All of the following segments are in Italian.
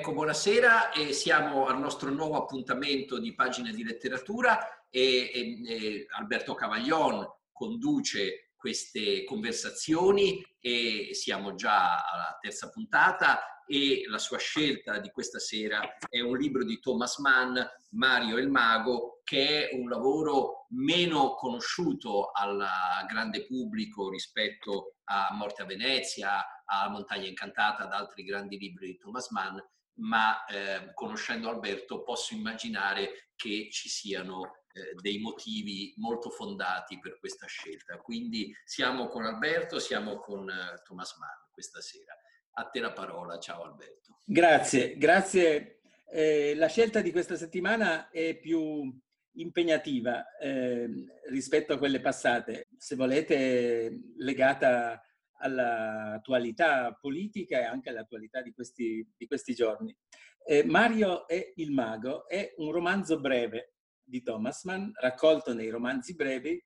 Ecco, buonasera, e siamo al nostro nuovo appuntamento di Pagine di Letteratura e, e, e Alberto Cavaglion conduce queste conversazioni e siamo già alla terza puntata e la sua scelta di questa sera è un libro di Thomas Mann, Mario il Mago, che è un lavoro meno conosciuto al grande pubblico rispetto a Morte a Venezia, a Montagna Incantata, ad altri grandi libri di Thomas Mann, ma eh, conoscendo Alberto posso immaginare che ci siano eh, dei motivi molto fondati per questa scelta. Quindi siamo con Alberto, siamo con eh, Thomas Mann questa sera. A te la parola, ciao Alberto. Grazie, grazie. Eh, la scelta di questa settimana è più impegnativa eh, rispetto a quelle passate, se volete legata all'attualità politica e anche all'attualità di questi, di questi giorni. Eh, Mario e il mago è un romanzo breve di Thomas Mann, raccolto nei romanzi brevi,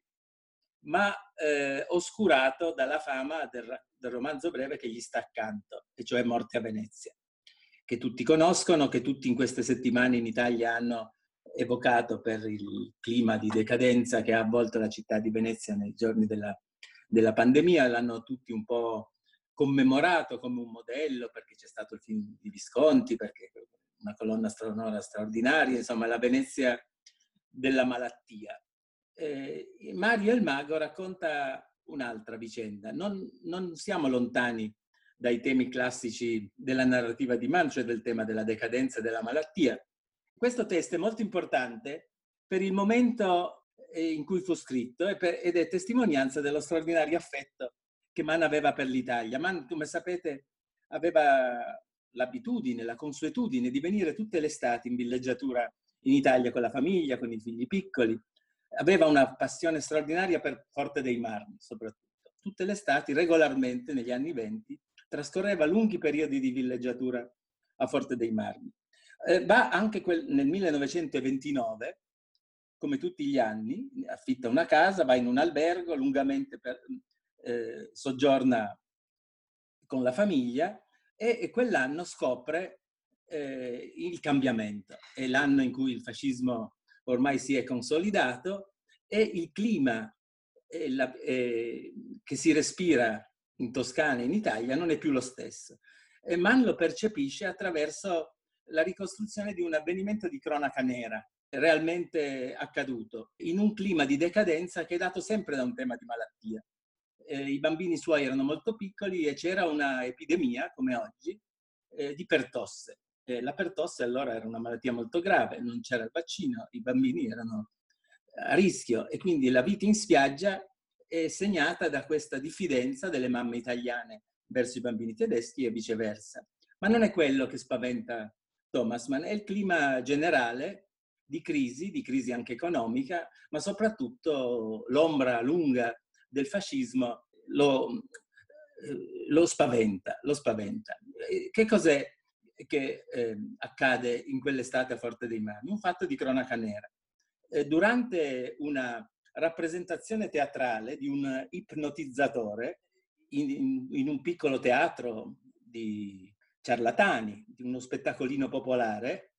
ma eh, oscurato dalla fama del, del, romanzo breve che gli sta accanto, e cioè Morte a Venezia, che tutti conoscono, che tutti in queste settimane in Italia hanno evocato per il clima di decadenza che ha avvolto la città di Venezia nei giorni della della pandemia, l'hanno tutti un po' commemorato come un modello perché c'è stato il film di Visconti, perché una colonna sonora straordinaria, insomma la Venezia della malattia. Eh, Mario il Mago racconta un'altra vicenda. Non, non, siamo lontani dai temi classici della narrativa di Mann, cioè del tema della decadenza e della malattia. Questo testo è molto importante per il momento in cui fu scritto ed è testimonianza dello straordinario affetto che Mann aveva per l'Italia. Mann, come sapete, aveva l'abitudine, la consuetudine di venire tutte le estati in villeggiatura in Italia con la famiglia, con i figli piccoli. Aveva una passione straordinaria per Forte dei Marmi, soprattutto. Tutte le estati, regolarmente, negli anni venti, trascorreva lunghi periodi di villeggiatura a Forte dei Marmi. Eh, anche quel, nel 1929 come tutti gli anni, affitta una casa, va in un albergo, lungamente per, eh, soggiorna con la famiglia e, e quell'anno scopre eh, il cambiamento. È l'anno in cui il fascismo ormai si è consolidato e il clima eh, la, che si respira in Toscana e in Italia non è più lo stesso. E Mann lo percepisce attraverso la ricostruzione di un avvenimento di cronaca nera realmente accaduto, in un clima di decadenza che è dato sempre da un tema di malattia. Eh, I bambini suoi erano molto piccoli e c'era una epidemia, come oggi, eh, di pertosse. Eh, la pertosse allora era una malattia molto grave, non c'era il vaccino, i bambini erano a rischio e quindi la vita in spiaggia è segnata da questa diffidenza delle mamme italiane verso i bambini tedeschi e viceversa. Ma non è quello che spaventa Thomas Mann, è il clima generale di crisi, di crisi anche economica, ma soprattutto l'ombra lunga del fascismo lo, eh, lo spaventa, lo spaventa. Che cos'è che eh, accade in quell'estate a Forte dei Marmi? Un fatto di cronaca nera. Eh, durante una rappresentazione teatrale di un ipnotizzatore in, in, in un piccolo teatro di ciarlatani, di uno spettacolino popolare,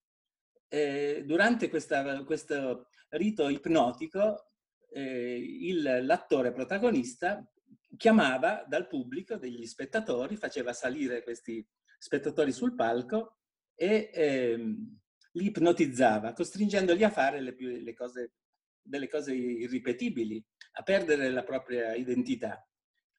eh, durante questa, questo rito ipnotico eh, il, l'attore protagonista chiamava dal pubblico degli spettatori, faceva salire questi spettatori sul palco e ehm, li ipnotizzava, costringendoli a fare le, le cose, delle cose irripetibili, a perdere la propria identità.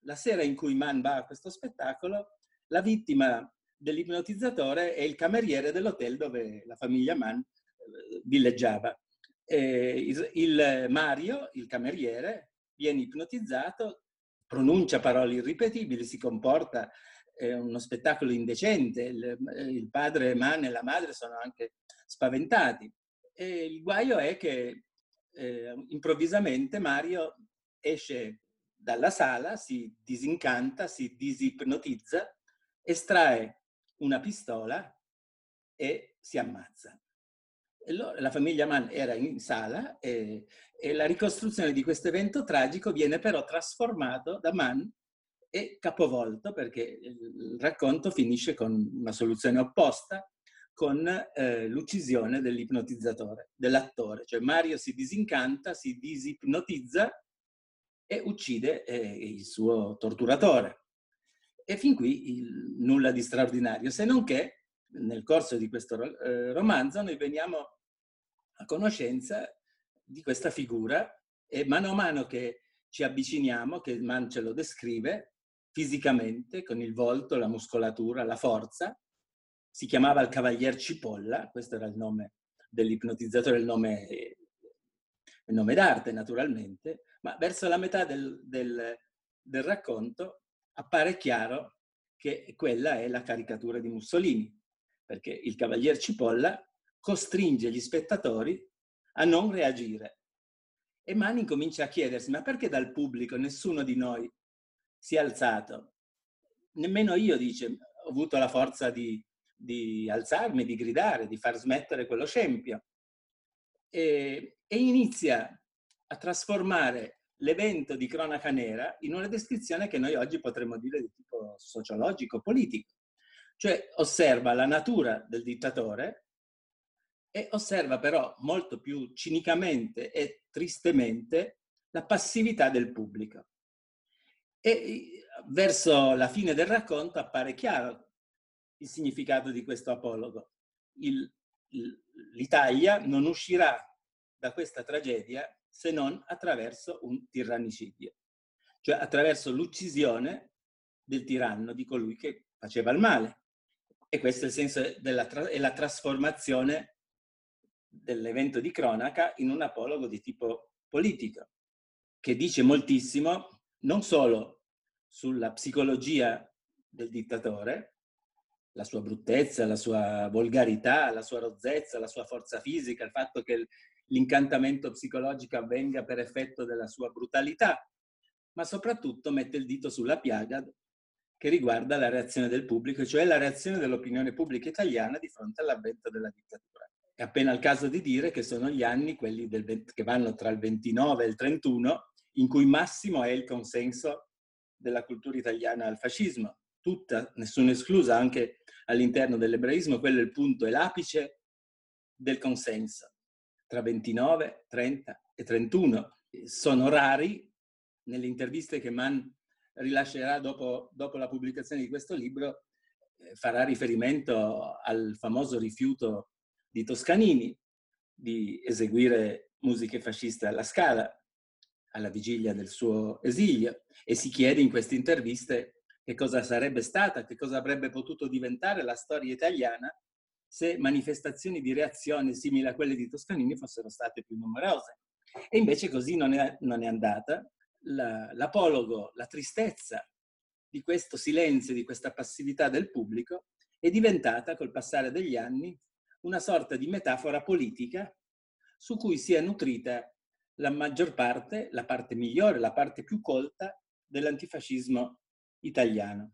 La sera in cui Mann va a questo spettacolo, la vittima dell'ipnotizzatore è il cameriere dell'hotel dove la famiglia Mann eh, villeggiava. il, il Mario, il cameriere, viene ipnotizzato, pronuncia parole irripetibili, si comporta è uno spettacolo indecente, il, il, padre Mann e la madre sono anche spaventati. E il guaio è che eh, improvvisamente Mario esce dalla sala, si disincanta, si disipnotizza, estrae una pistola e si ammazza. E la famiglia Mann era in sala e, e la ricostruzione di questo evento tragico viene però trasformato da Mann e capovolto perché il racconto finisce con una soluzione opposta. con eh, l'uccisione dell'ipnotizzatore, dell'attore. Cioè Mario si disincanta, si disipnotizza e uccide eh, il suo torturatore. E fin qui il, nulla di straordinario, se non che nel corso di questo eh, romanzo noi veniamo a conoscenza di questa figura e mano a mano che ci avviciniamo, che Man ce lo descrive fisicamente, con il volto, la muscolatura, la forza, si chiamava il Cavalier Cipolla, questo era il nome dell'ipnotizzatore, il nome, il nome d'arte naturalmente, ma verso la metà del, del, del racconto appare chiaro che quella è la caricatura di Mussolini, perché il Cavalier Cipolla costringe gli spettatori a non reagire. E Mani comincia a chiedersi, ma perché dal pubblico nessuno di noi si è alzato? Nemmeno io, dice, ho avuto la forza di, di alzarmi, di gridare, di far smettere quello scempio. E, e inizia a trasformare l'evento di cronaca nera in una descrizione che noi oggi potremmo dire di tipo sociologico, politico. Cioè osserva la natura del dittatore e osserva però molto più cinicamente e tristemente la passività del pubblico. E verso la fine del racconto appare chiaro il significato di questo apologo. Il, L'Italia non uscirà da questa tragedia se non attraverso un tirannicidio, cioè attraverso l'uccisione del tiranno, di colui che faceva il male. E questo è il senso della è la trasformazione dell'evento di cronaca in un apologo di tipo politico, che dice moltissimo non solo sulla psicologia del dittatore, la sua bruttezza, la sua volgarità, la sua rozzezza, la sua forza fisica, il fatto che l'incantamento psicologico avvenga per effetto della sua brutalità, ma soprattutto mette il dito sulla piaga che riguarda la reazione del pubblico, cioè la reazione dell'opinione pubblica italiana di fronte all'avvento della dittatura. È appena il caso di dire che sono gli anni, quelli 20, che vanno tra il 29 e il 31, in cui massimo è il consenso della cultura italiana al fascismo. Tutta, nessuna esclusa, anche all'interno dell'ebraismo, quello è il punto, è l'apice del consenso. Tra 29, 30 e 31. Sono rari, nelle interviste che Mann rilascerà dopo, dopo la pubblicazione di questo libro, eh, farà riferimento al famoso rifiuto di Toscanini di eseguire musiche fasciste alla Scala alla vigilia del suo esilio e si chiede in queste interviste che cosa sarebbe stata, che cosa avrebbe potuto diventare la storia italiana se manifestazioni di reazione simili a quelle di Toscanini fossero state più numerose. E invece così non è, non è andata. La, l'apologo, la tristezza di questo silenzio, di questa passività del pubblico è diventata col passare degli anni una sorta di metafora politica su cui si è nutrita la maggior parte, la parte migliore, la parte più colta dell'antifascismo italiano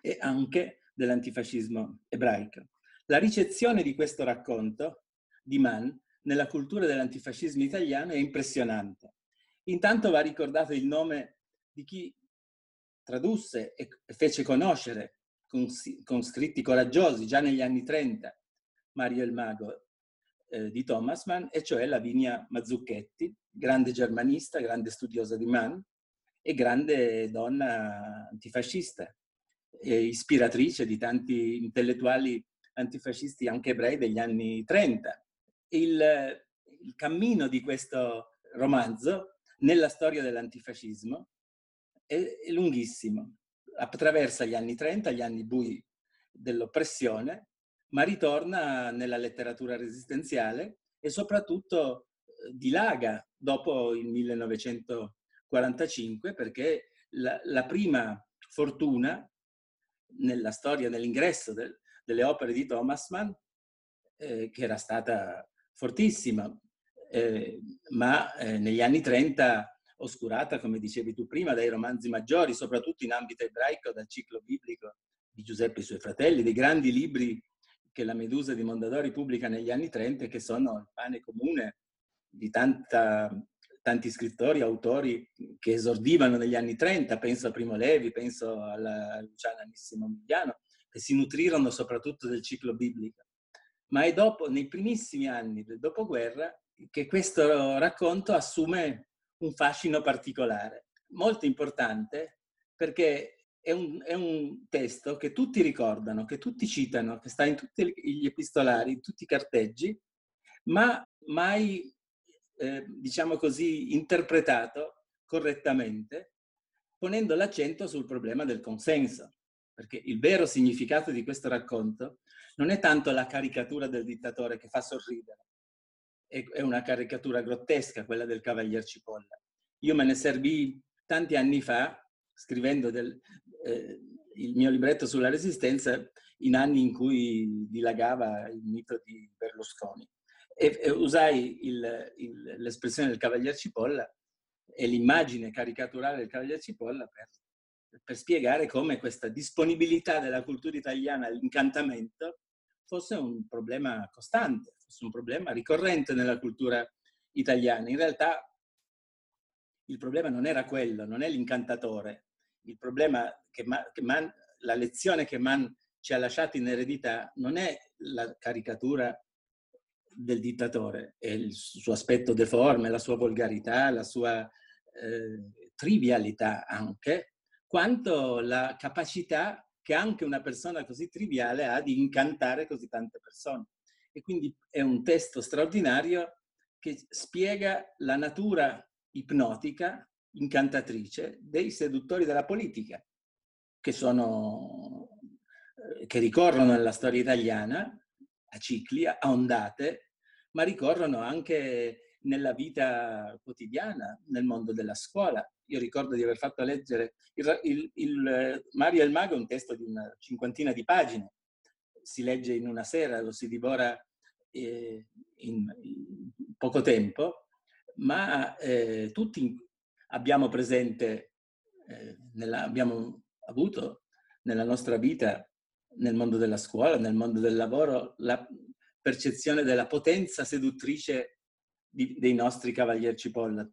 e anche dell'antifascismo ebraico. La ricezione di questo racconto di Mann nella cultura dell'antifascismo italiano è impressionante. Intanto va ricordato il nome di chi tradusse e fece conoscere con, con scritti coraggiosi già negli anni 30 Mario il Mago eh, di Thomas Mann, e cioè Lavinia Mazzucchetti, grande germanista, grande studiosa di Mann e grande donna antifascista, e ispiratrice di tanti intellettuali antifascisti anche ebrei degli anni 30. Il, il cammino di questo romanzo nella storia dell'antifascismo è, è lunghissimo. Attraversa gli anni 30, gli anni bui dell'oppressione, ma ritorna nella letteratura resistenziale e soprattutto eh, dilaga dopo il 1945 perché la, la prima fortuna nella storia, nell'ingresso del, delle opere di Thomas Mann, eh, che era stata fortissima, eh, ma eh, negli anni 30 oscurata, come dicevi tu prima, dai romanzi maggiori, soprattutto in ambito ebraico, dal ciclo biblico di Giuseppe e i suoi fratelli, dei grandi libri che la Medusa di Mondadori pubblica negli anni 30 e che sono il pane comune di tanta, tanti scrittori, autori che esordivano negli anni 30, penso a Primo Levi, penso alla Luciana Anissimo Migliano, che si nutrirono soprattutto del ciclo biblico. ma è dopo, nei primissimi anni del dopoguerra, che questo racconto assume un fascino particolare, molto importante perché è un, è un, testo che tutti ricordano, che tutti citano, che sta in tutti gli epistolari, in tutti i carteggi, ma mai, eh, diciamo così, interpretato correttamente, ponendo l'accento sul problema del consenso. Perché il vero significato di questo racconto non è tanto la caricatura del dittatore che fa sorridere, è una caricatura grottesca quella del Cavalier Cipolla. Io me ne servì tanti anni fa, scrivendo del, eh, il mio libretto sulla resistenza, in anni in cui dilagava il mito di Berlusconi. E, e usai il, il, l'espressione del Cavalier Cipolla e l'immagine caricaturale del Cavalier Cipolla per, per spiegare come questa disponibilità della cultura italiana all'incantamento fosse un problema costante, fosse un problema ricorrente nella cultura italiana. In realtà il problema non era quello, non è l'incantatore. Il problema che, Ma, che Man, la lezione che Mann ci ha lasciato in eredità non è la caricatura del dittatore, è il suo aspetto deforme, la sua volgarità, la sua eh, trivialità anche, quanto la capacità che anche una persona così triviale ha di incantare così tante persone. E quindi è un testo straordinario che spiega la natura ipnotica, incantatrice dei seduttori della politica, che, sono, eh, che ricorrono nella storia italiana a cicli, a ondate, ma ricorrono anche nella vita quotidiana, nel mondo della scuola. Io ricordo di aver fatto leggere il, il, il Mario il Mago, un testo di una cinquantina di pagine, si legge in una sera, lo si divora eh, in, in, poco tempo, ma eh, tutti abbiamo presente, eh, nella, abbiamo avuto nella nostra vita, nel mondo della scuola, nel mondo del lavoro, la percezione della potenza seduttrice di, dei nostri cavalier cipolla.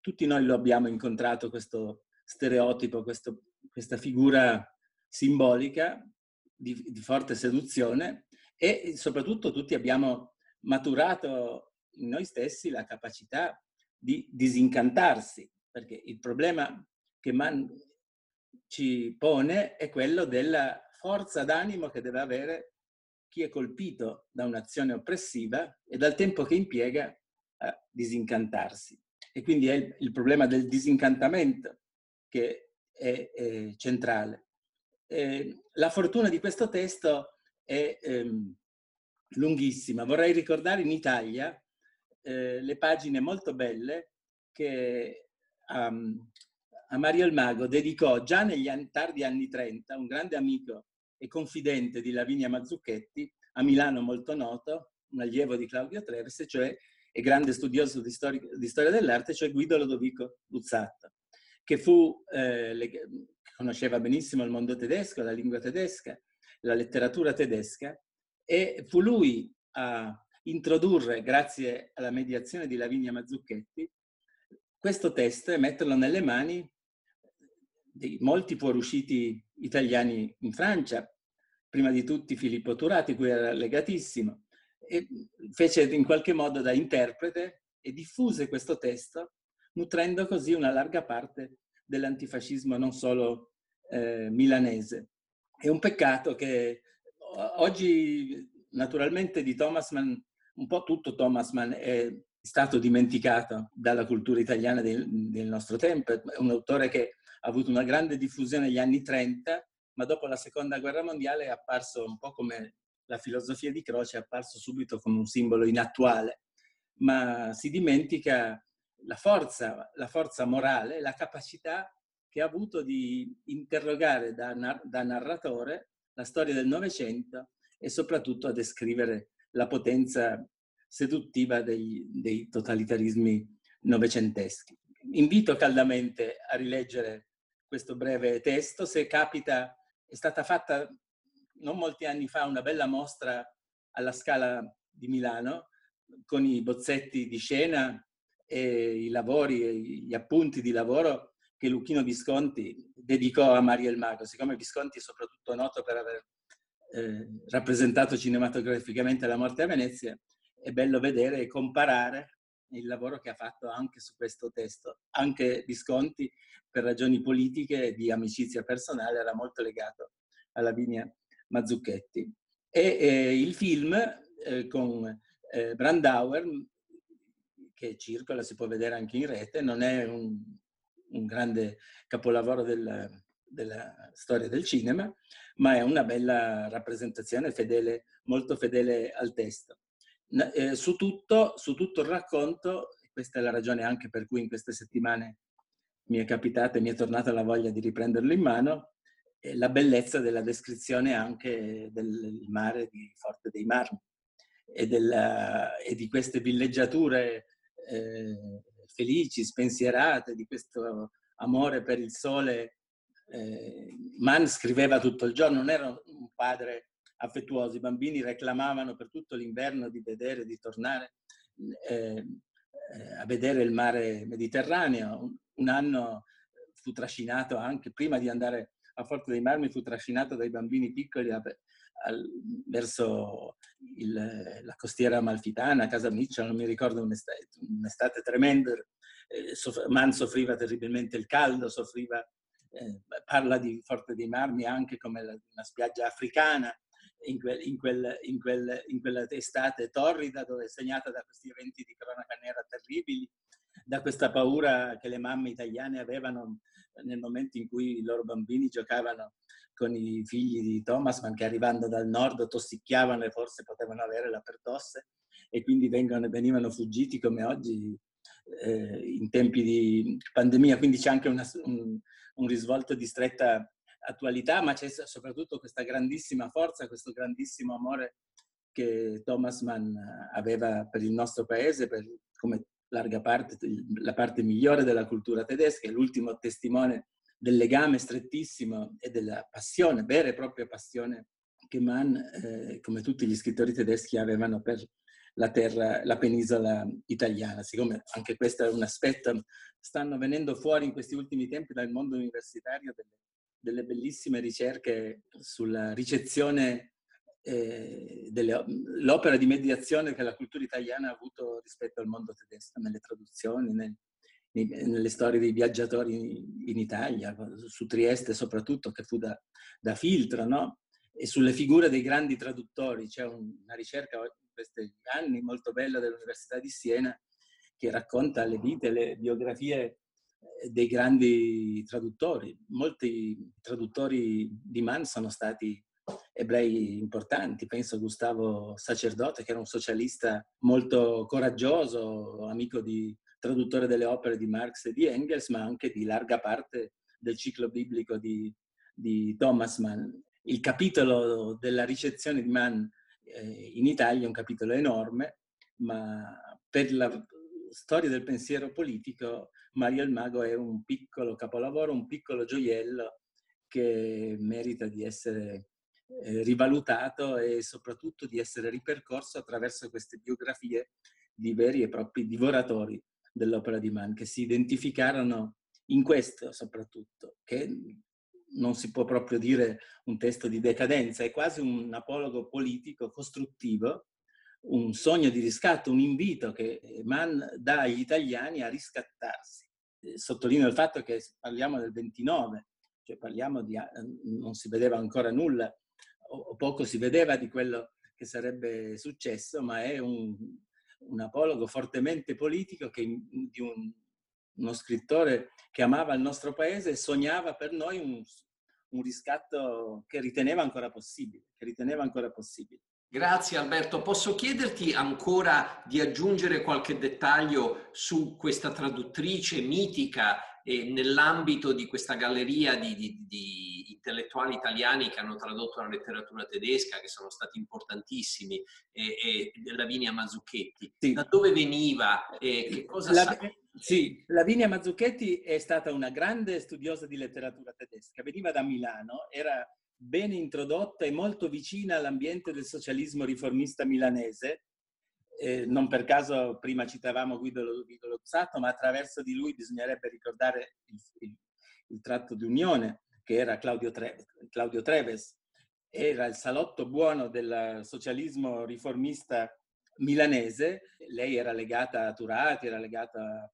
Tutti noi lo abbiamo incontrato questo stereotipo, questo, questa figura simbolica di, di, forte seduzione e soprattutto tutti abbiamo maturato in noi stessi la capacità di disincantarsi, perché il problema che Man ci pone è quello della forza d'animo che deve avere chi è colpito da un'azione oppressiva e dal tempo che impiega a disincantarsi e quindi è il, il problema del disincantamento che è, è centrale. Eh, la fortuna di questo testo è ehm, lunghissima. Vorrei ricordare in Italia eh, le pagine molto belle che um, a Mario il Mago dedicò già negli anni, tardi anni 30 un grande amico e confidente di Lavinia Mazzucchetti, a Milano molto noto, un allievo di Claudio Treves, cioè e grande studioso di, storia, di storia dell'arte, cioè Guido Lodovico Luzzatto, che fu, eh, le, conosceva benissimo il mondo tedesco, la lingua tedesca, la letteratura tedesca, e fu lui a introdurre, grazie alla mediazione di Lavinia Mazzucchetti, questo testo e metterlo nelle mani di molti fuoriusciti italiani in Francia, prima di tutti Filippo Turati, cui era legatissimo, fece in qualche modo da interprete e diffuse questo testo, nutrendo così una larga parte dell'antifascismo non solo eh, milanese. È un peccato che oggi naturalmente di Thomas Mann, un po' tutto Thomas Mann è stato dimenticato dalla cultura italiana del, del nostro tempo, è un autore che ha avuto una grande diffusione negli anni 30, ma dopo la seconda guerra mondiale è apparso un po' come la filosofia di Croce è apparso subito come un simbolo inattuale, ma si dimentica la forza, la forza morale, la capacità che ha avuto di interrogare da, da narratore la storia del Novecento e soprattutto a descrivere la potenza seduttiva dei, dei totalitarismi novecenteschi. Invito caldamente a rileggere questo breve testo, se capita è stata fatta non molti anni fa una bella mostra alla Scala di Milano con i bozzetti di scena e i lavori, gli appunti di lavoro che Luchino Visconti dedicò a Mario il Mago. Siccome Visconti è soprattutto noto per aver eh, rappresentato cinematograficamente la morte a Venezia, è bello vedere e comparare il lavoro che ha fatto anche su questo testo. Anche Visconti, per ragioni politiche e di amicizia personale, era molto legato a Lavinia Mazzucchetti. E eh, il film eh, con eh, Brandauer, che circola, si può vedere anche in rete, non è un, un grande capolavoro del, della storia del cinema, ma è una bella rappresentazione fedele, molto fedele al testo. Eh, su, tutto, su tutto il racconto, questa è la ragione anche per cui in queste settimane mi è capitata e mi è tornata la voglia di riprenderlo in mano, la bellezza della descrizione anche del mare di Forte dei Marmi e, della, e di queste villeggiature eh, felici, spensierate, di questo amore per il sole eh, Mann scriveva tutto il giorno, non era un padre affettuoso, i bambini reclamavano per tutto l'inverno di vedere, di tornare eh, eh, a vedere il mare Mediterraneo. Un, un, anno fu trascinato anche, prima di andare a Forte dei Marmi, fu trascinato dai bambini piccoli a, al, verso il, la costiera amalfitana, a Casa Miccia, non mi ricordo un'estate, un'estate tremenda. Eh, soff- Mann soffriva terribilmente il caldo, soffriva eh, parla di Forte dei Marmi anche come la, una spiaggia africana, in, quel, in, quel, in, quel, in, quella estate torrida dove è segnata da questi eventi di cronaca nera terribili, da questa paura che le mamme italiane avevano nel momento in cui i loro bambini giocavano con i figli di Thomas, ma che arrivando dal nord tossicchiavano e forse potevano avere la pertosse e quindi vengono, venivano fuggiti come oggi eh, in tempi di pandemia. Quindi c'è anche una, un, un risvolto di stretta attualità, ma c'è soprattutto questa grandissima forza, questo grandissimo amore che Thomas Mann aveva per il nostro paese, per, come larga parte, la parte migliore della cultura tedesca, è l'ultimo testimone del legame strettissimo e della passione, vera e propria passione che Mann, eh, come tutti gli scrittori tedeschi, avevano per la terra, la penisola italiana. Siccome anche questo è un aspetto, stanno venendo fuori in questi ultimi tempi dal mondo universitario delle, delle bellissime ricerche sulla ricezione eh, dell'opera di mediazione che la cultura italiana ha avuto rispetto al mondo tedesco, nelle traduzioni, nel, nelle storie dei viaggiatori in, in, Italia, su Trieste soprattutto, che fu da, da filtro, no? e sulle figure dei grandi traduttori. C'è una ricerca questi anni, molto bella dell'Università di Siena, che racconta le vite, le biografie eh, dei grandi traduttori. Molti traduttori di Mann sono stati ebrei importanti, penso a Gustavo Sacerdote, che era un socialista molto coraggioso, amico di traduttore delle opere di Marx e di Engels, ma anche di larga parte del ciclo biblico di, di Thomas Mann. Il capitolo della ricezione di Mann eh, in Italia è un capitolo enorme, ma per la storia del pensiero politico Mario il Mago è un piccolo capolavoro, un piccolo gioiello che merita di essere eh, rivalutato e soprattutto di essere ripercorso attraverso queste biografie di veri e propri divoratori dell'opera di Mann, che si identificarono in questo soprattutto, che non si può proprio dire un testo di decadenza, è quasi un apologo politico costruttivo, un sogno di riscatto, un invito che Mann dà agli italiani a riscattarsi. Eh, sottolineo il fatto che parliamo del 29, cioè parliamo di... non si vedeva ancora nulla, poco si vedeva di quello che sarebbe successo, ma è un, un apologo fortemente politico che, di un uno scrittore che amava il nostro paese e sognava per noi un, un riscatto che riteneva ancora possibile, che riteneva ancora possibile. Grazie Alberto. Posso chiederti ancora di aggiungere qualche dettaglio su questa traduttrice mitica e nell'ambito di questa galleria di, di, di, intellettuali italiani che hanno tradotto la letteratura tedesca, che sono stati importantissimi, e, e Lavinia Mazzucchetti. Sì. Da dove veniva e che cosa la, sa? Sì, Lavinia Mazzucchetti è stata una grande studiosa di letteratura tedesca. Veniva da Milano, era ben introdotta e molto vicina all'ambiente del socialismo riformista milanese. Eh, non per caso prima citavamo Guido, Guido Lozzato, ma attraverso di lui bisognerebbe ricordare il, il, il tratto di unione, che era Claudio, Tre, Claudio Treves. era il salotto buono del socialismo riformista milanese. Lei era legata a Turati, era legata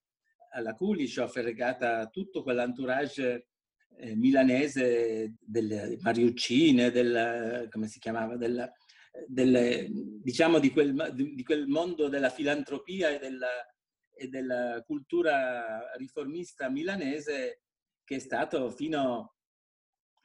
alla Kulishov, era legata a tutto quell'entourage eh, milanese delle Mariuccine, del, come si chiamava, del, del, diciamo di quel, di quel, mondo della filantropia e della, e della cultura riformista milanese che è stato fino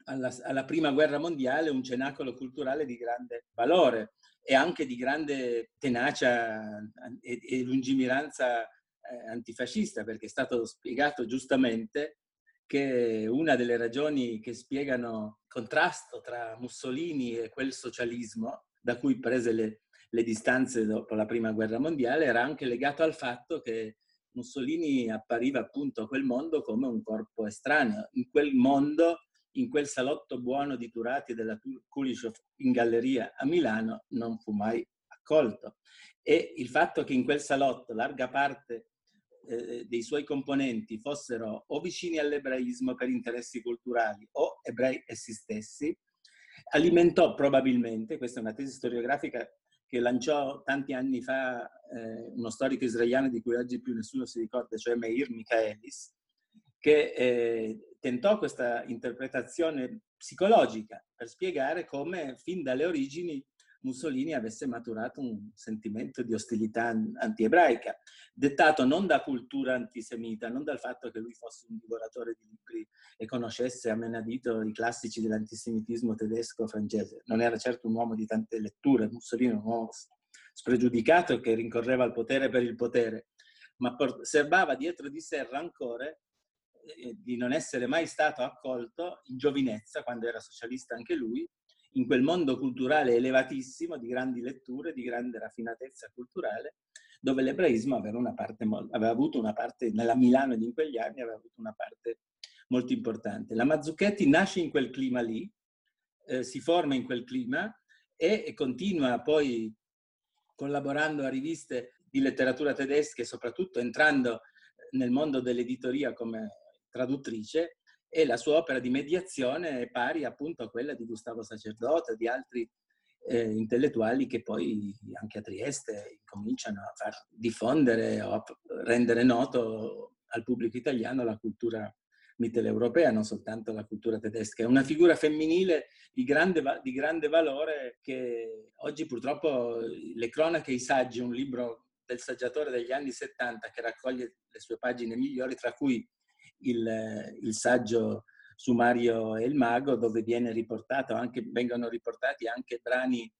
alla, alla, prima guerra mondiale un cenacolo culturale di grande valore e anche di grande tenacia e, e lungimiranza eh, antifascista, perché è stato spiegato giustamente che una delle ragioni che spiegano il contrasto tra Mussolini e quel socialismo da cui prese le, le distanze dopo la prima guerra mondiale era anche legato al fatto che Mussolini appariva appunto a quel mondo come un corpo estraneo. In quel mondo, in quel salotto buono di Turati della Kulishov in galleria a Milano, non fu mai accolto. E il fatto che in quel salotto larga parte eh, dei suoi componenti fossero o vicini all'ebraismo per interessi culturali o ebrei essi stessi, alimentò probabilmente, questa è una tesi storiografica che lanciò tanti anni fa eh, uno storico israeliano di cui oggi più nessuno si ricorda, cioè Meir Michaelis, che eh, tentò questa interpretazione psicologica per spiegare come fin dalle origini Mussolini avesse maturato un sentimento di ostilità anti-ebraica, dettato non da cultura antisemita, non dal fatto che lui fosse un divoratore di libri e conoscesse a menadito i classici dell'antisemitismo tedesco francese. Non era certo un uomo di tante letture, Mussolini era un uomo spregiudicato che rincorreva il potere per il potere, ma serbava dietro di sé rancore di non essere mai stato accolto in giovinezza, quando era socialista anche lui, in quel mondo culturale elevatissimo di grandi letture, di grande raffinatezza culturale, dove l'ebraismo aveva, parte, aveva avuto una parte, nella Milano di in quegli anni aveva avuto una parte molto importante. La Mazzucchetti nasce in quel clima lì, eh, si forma in quel clima e, e continua poi collaborando a riviste di letteratura tedesca e soprattutto entrando nel mondo dell'editoria come traduttrice e la sua opera di mediazione è pari appunto a quella di Gustavo Sacerdote, di altri eh, intellettuali che poi anche a Trieste cominciano a far diffondere o a rendere noto al pubblico italiano la cultura mitteleuropea, non soltanto la cultura tedesca. È una figura femminile di grande, di grande valore che oggi purtroppo le cronache e i saggi, un libro del saggiatore degli anni 70 che raccoglie le sue pagine migliori, tra cui il, il saggio su Mario e il Mago, dove anche, vengono riportati anche brani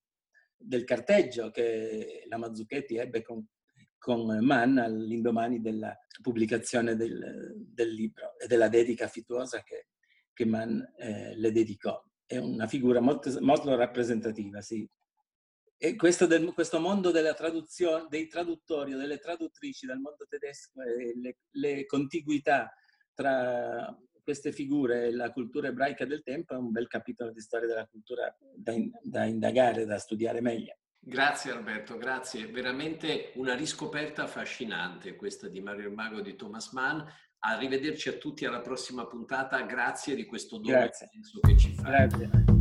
del carteggio che la Mazzucchetti ebbe con, con Mann all'indomani della pubblicazione del, del, libro e della dedica affettuosa che, che Mann eh, le dedicò. È una figura molto, molto rappresentativa, sì. E questo, del, questo mondo della traduzione, dei traduttori o delle traduttrici dal mondo tedesco e le, le contiguità tra queste figure e la cultura ebraica del tempo è un bel capitolo di storia della cultura da, in, da indagare, da studiare meglio. Grazie Alberto, grazie. Veramente una riscoperta affascinante questa di Mario il Mago di Thomas Mann. Arrivederci a tutti alla prossima puntata. Grazie di questo dono che ci fa. Grazie.